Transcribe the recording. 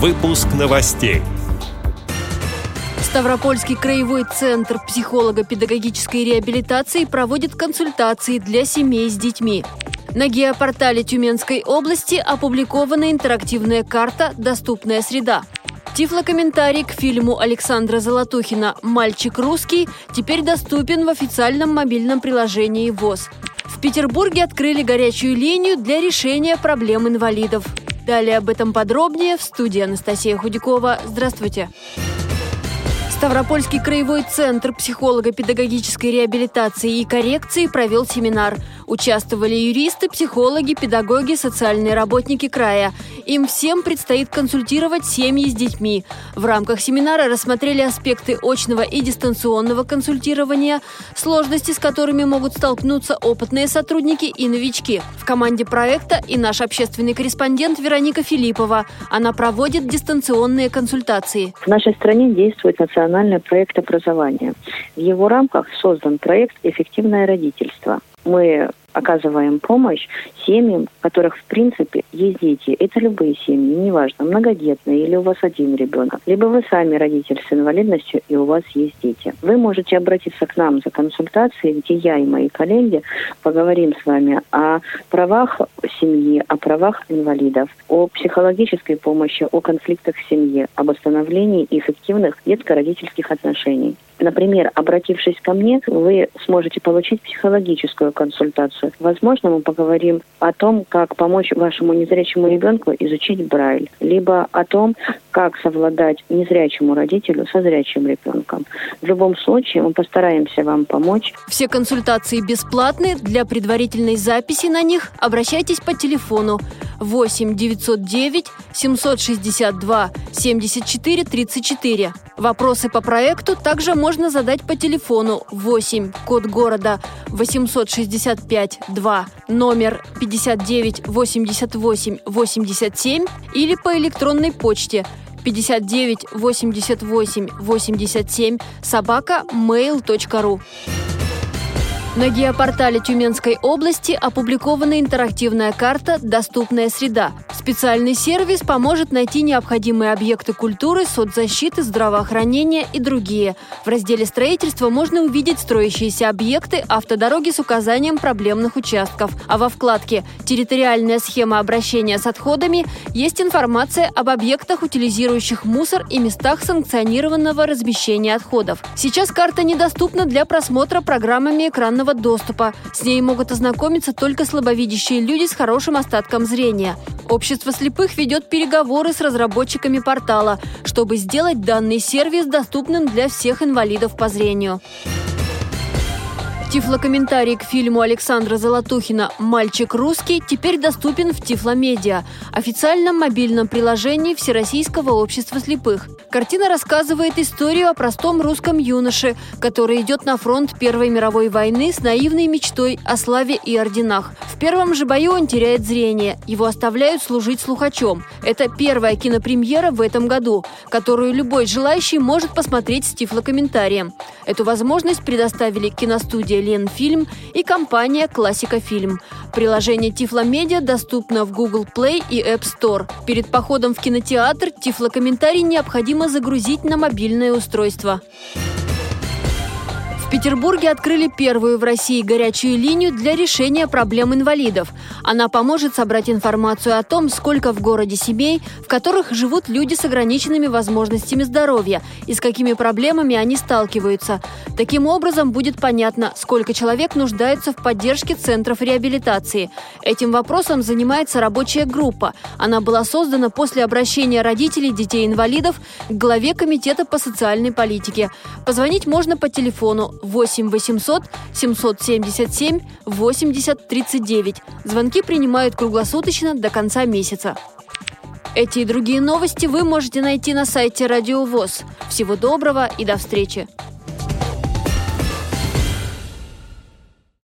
Выпуск новостей. Ставропольский краевой центр психолого-педагогической реабилитации проводит консультации для семей с детьми. На геопортале Тюменской области опубликована интерактивная карта «Доступная среда». Тифлокомментарий к фильму Александра Золотухина «Мальчик русский» теперь доступен в официальном мобильном приложении ВОЗ. В Петербурге открыли горячую линию для решения проблем инвалидов. Далее об этом подробнее в студии Анастасия Худякова. Здравствуйте. Ставропольский краевой центр психолого-педагогической реабилитации и коррекции провел семинар. Участвовали юристы, психологи, педагоги, социальные работники края. Им всем предстоит консультировать семьи с детьми. В рамках семинара рассмотрели аспекты очного и дистанционного консультирования, сложности с которыми могут столкнуться опытные сотрудники и новички. В команде проекта и наш общественный корреспондент Вероника Филиппова. Она проводит дистанционные консультации. В нашей стране действует национальный проект образования. В его рамках создан проект «Эффективное родительство». Мы оказываем помощь семьям, у которых, в принципе, есть дети. Это любые семьи, неважно, многодетные или у вас один ребенок. Либо вы сами родитель с инвалидностью, и у вас есть дети. Вы можете обратиться к нам за консультацией, где я и мои коллеги поговорим с вами о правах семьи, о правах инвалидов, о психологической помощи, о конфликтах в семье, об установлении эффективных детско-родительских отношений. Например, обратившись ко мне, вы сможете получить психологическую консультацию. Возможно, мы поговорим о том, как помочь вашему незрячему ребенку изучить Брайль, либо о том, как совладать незрячему родителю со зрячим ребенком. В любом случае, мы постараемся вам помочь. Все консультации бесплатны. Для предварительной записи на них обращайтесь по телефону 8 909 762 74 34. Вопросы по проекту также можно задать по телефону 8, код города 865 2, номер 59 88 87 или по электронной почте 59 88 87 собака mail.ru. На геопортале Тюменской области опубликована интерактивная карта «Доступная среда». Специальный сервис поможет найти необходимые объекты культуры, соцзащиты, здравоохранения и другие. В разделе «Строительство» можно увидеть строящиеся объекты, автодороги с указанием проблемных участков. А во вкладке «Территориальная схема обращения с отходами» есть информация об объектах, утилизирующих мусор и местах санкционированного размещения отходов. Сейчас карта недоступна для просмотра программами экранного доступа. С ней могут ознакомиться только слабовидящие люди с хорошим остатком зрения. Общество слепых ведет переговоры с разработчиками портала, чтобы сделать данный сервис доступным для всех инвалидов по зрению. Тифлокомментарий к фильму Александра Золотухина «Мальчик русский» теперь доступен в Тифломедиа, официальном мобильном приложении Всероссийского общества слепых. Картина рассказывает историю о простом русском юноше, который идет на фронт Первой мировой войны с наивной мечтой о славе и орденах. В первом же бою он теряет зрение. Его оставляют служить слухачом. Это первая кинопремьера в этом году, которую любой желающий может посмотреть с тифлокомментарием. Эту возможность предоставили киностудия студия «Ленфильм» и компания «Классика Фильм». Приложение Тифломедиа доступно в Google Play и App Store. Перед походом в кинотеатр тифлокомментарий необходимо загрузить на мобильное устройство. В Петербурге открыли первую в России горячую линию для решения проблем инвалидов. Она поможет собрать информацию о том, сколько в городе семей, в которых живут люди с ограниченными возможностями здоровья и с какими проблемами они сталкиваются. Таким образом, будет понятно, сколько человек нуждается в поддержке центров реабилитации. Этим вопросом занимается рабочая группа. Она была создана после обращения родителей детей-инвалидов к главе Комитета по социальной политике. Позвонить можно по телефону 8 800 777 80 39. Звонки принимают круглосуточно до конца месяца. Эти и другие новости вы можете найти на сайте Радио ВОЗ. Всего доброго и до встречи!